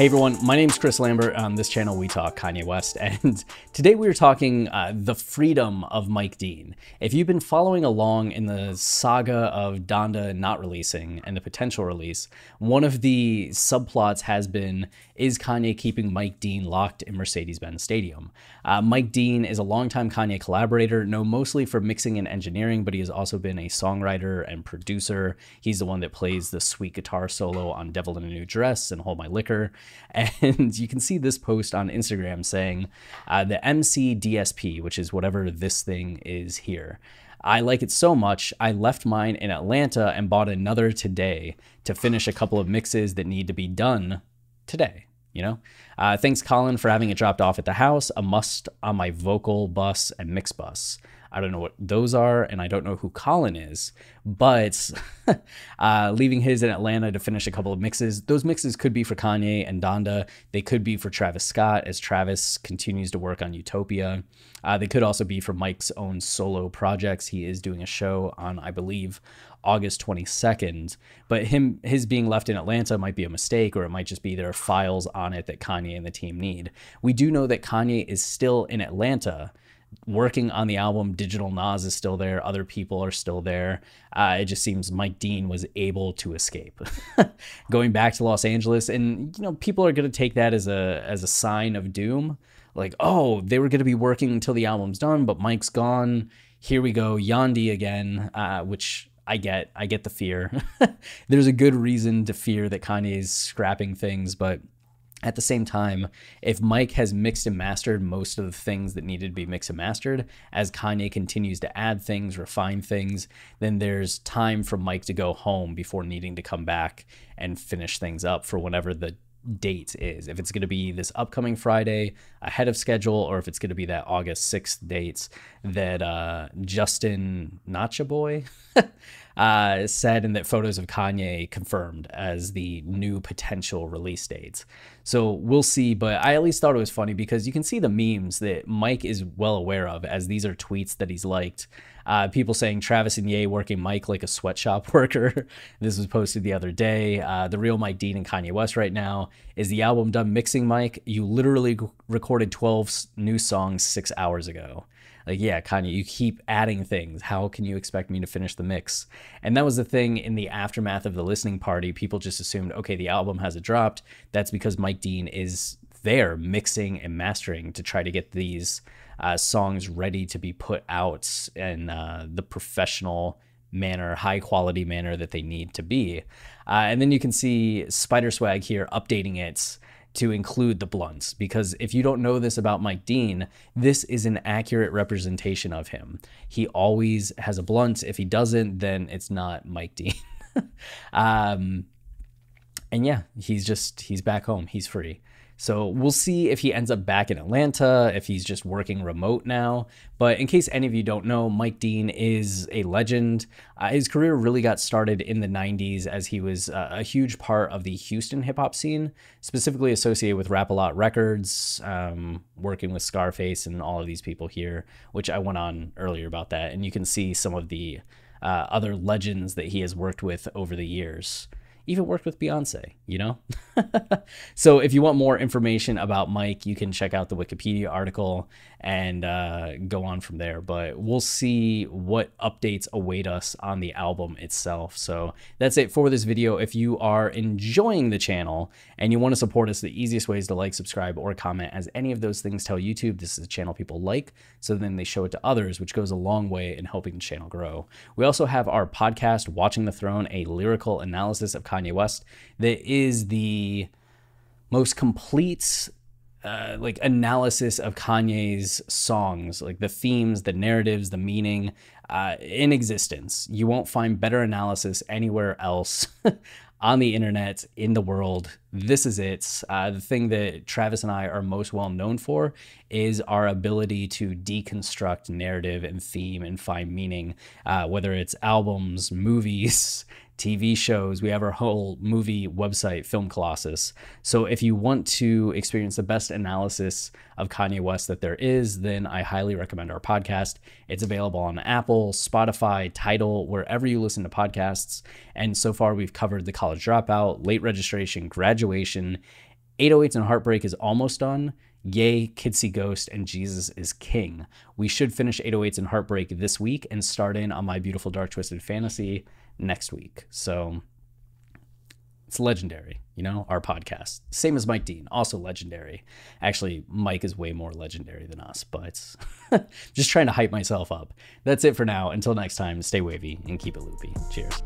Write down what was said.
Hey everyone, my name is Chris Lambert. On this channel, we talk Kanye West, and today we are talking uh, the freedom of Mike Dean. If you've been following along in the saga of Donda not releasing and the potential release, one of the subplots has been is Kanye keeping Mike Dean locked in Mercedes Benz Stadium? Uh, Mike Dean is a longtime Kanye collaborator, known mostly for mixing and engineering, but he has also been a songwriter and producer. He's the one that plays the sweet guitar solo on Devil in a New Dress and Hold My Liquor. And you can see this post on Instagram saying uh, the MC DSP, which is whatever this thing is here. I like it so much, I left mine in Atlanta and bought another today to finish a couple of mixes that need to be done today. You know, uh, thanks Colin for having it dropped off at the house. A must on my vocal bus and mix bus. I don't know what those are, and I don't know who Colin is, but uh, leaving his in Atlanta to finish a couple of mixes. Those mixes could be for Kanye and Donda. They could be for Travis Scott as Travis continues to work on Utopia. Uh, they could also be for Mike's own solo projects. He is doing a show on, I believe, August 22nd. But him his being left in Atlanta might be a mistake, or it might just be there are files on it that Kanye and the team need. We do know that Kanye is still in Atlanta working on the album. Digital Nas is still there. Other people are still there. Uh, it just seems Mike Dean was able to escape, going back to Los Angeles, and you know people are going to take that as a as a sign of doom. Like, oh, they were going to be working until the album's done, but Mike's gone. Here we go, Yandhi again, uh, which I get. I get the fear. There's a good reason to fear that Kanye is scrapping things, but at the same time, if Mike has mixed and mastered most of the things that needed to be mixed and mastered, as Kanye continues to add things, refine things, then there's time for Mike to go home before needing to come back and finish things up for whenever the date is. If it's going to be this upcoming Friday ahead of schedule, or if it's going to be that August 6th dates that uh, Justin Nacha Boy uh, said, and that photos of Kanye confirmed as the new potential release dates. So we'll see, but I at least thought it was funny because you can see the memes that Mike is well aware of, as these are tweets that he's liked. Uh, people saying Travis and Ye working Mike like a sweatshop worker. this was posted the other day. Uh, the real Mike Dean and Kanye West right now. Is the album done mixing, Mike? You literally recorded 12 new songs six hours ago. Like, yeah, Kanye, you keep adding things. How can you expect me to finish the mix? And that was the thing in the aftermath of the listening party. People just assumed, okay, the album hasn't dropped. That's because Mike Dean is there mixing and mastering to try to get these uh, songs ready to be put out in uh, the professional manner, high quality manner that they need to be. Uh, and then you can see Spider Swag here updating it to include the blunts because if you don't know this about Mike Dean, this is an accurate representation of him. He always has a blunt. If he doesn't, then it's not Mike Dean. um, and yeah, he's just he's back home. He's free. So we'll see if he ends up back in Atlanta, if he's just working remote now. But in case any of you don't know, Mike Dean is a legend. Uh, his career really got started in the 90s as he was uh, a huge part of the Houston hip hop scene, specifically associated with Rap a Lot Records, um, working with Scarface and all of these people here, which I went on earlier about that. And you can see some of the uh, other legends that he has worked with over the years even worked with Beyonce, you know? so if you want more information about Mike, you can check out the Wikipedia article and uh, go on from there. But we'll see what updates await us on the album itself. So that's it for this video. If you are enjoying the channel and you want to support us, the easiest way is to like, subscribe, or comment, as any of those things tell YouTube this is a channel people like. So then they show it to others, which goes a long way in helping the channel grow. We also have our podcast, Watching the Throne, a lyrical analysis of Kanye West, that is the most complete uh, like analysis of Kanye's songs, like the themes, the narratives, the meaning uh, in existence. You won't find better analysis anywhere else on the internet in the world. This is it. Uh, the thing that Travis and I are most well known for is our ability to deconstruct narrative and theme and find meaning, uh, whether it's albums, movies, TV shows. We have our whole movie website, Film Colossus. So if you want to experience the best analysis of Kanye West that there is, then I highly recommend our podcast. It's available on Apple, Spotify, Tidal, wherever you listen to podcasts. And so far, we've covered the college dropout, late registration, graduation, 808s and Heartbreak is almost done. Ye, Kids See Ghost, and Jesus is King. We should finish 808s and Heartbreak this week and start in on My Beautiful Dark Twisted Fantasy next week. So it's legendary, you know, our podcast. Same as Mike Dean, also legendary. Actually, Mike is way more legendary than us, but just trying to hype myself up. That's it for now. Until next time, stay wavy and keep it loopy. Cheers.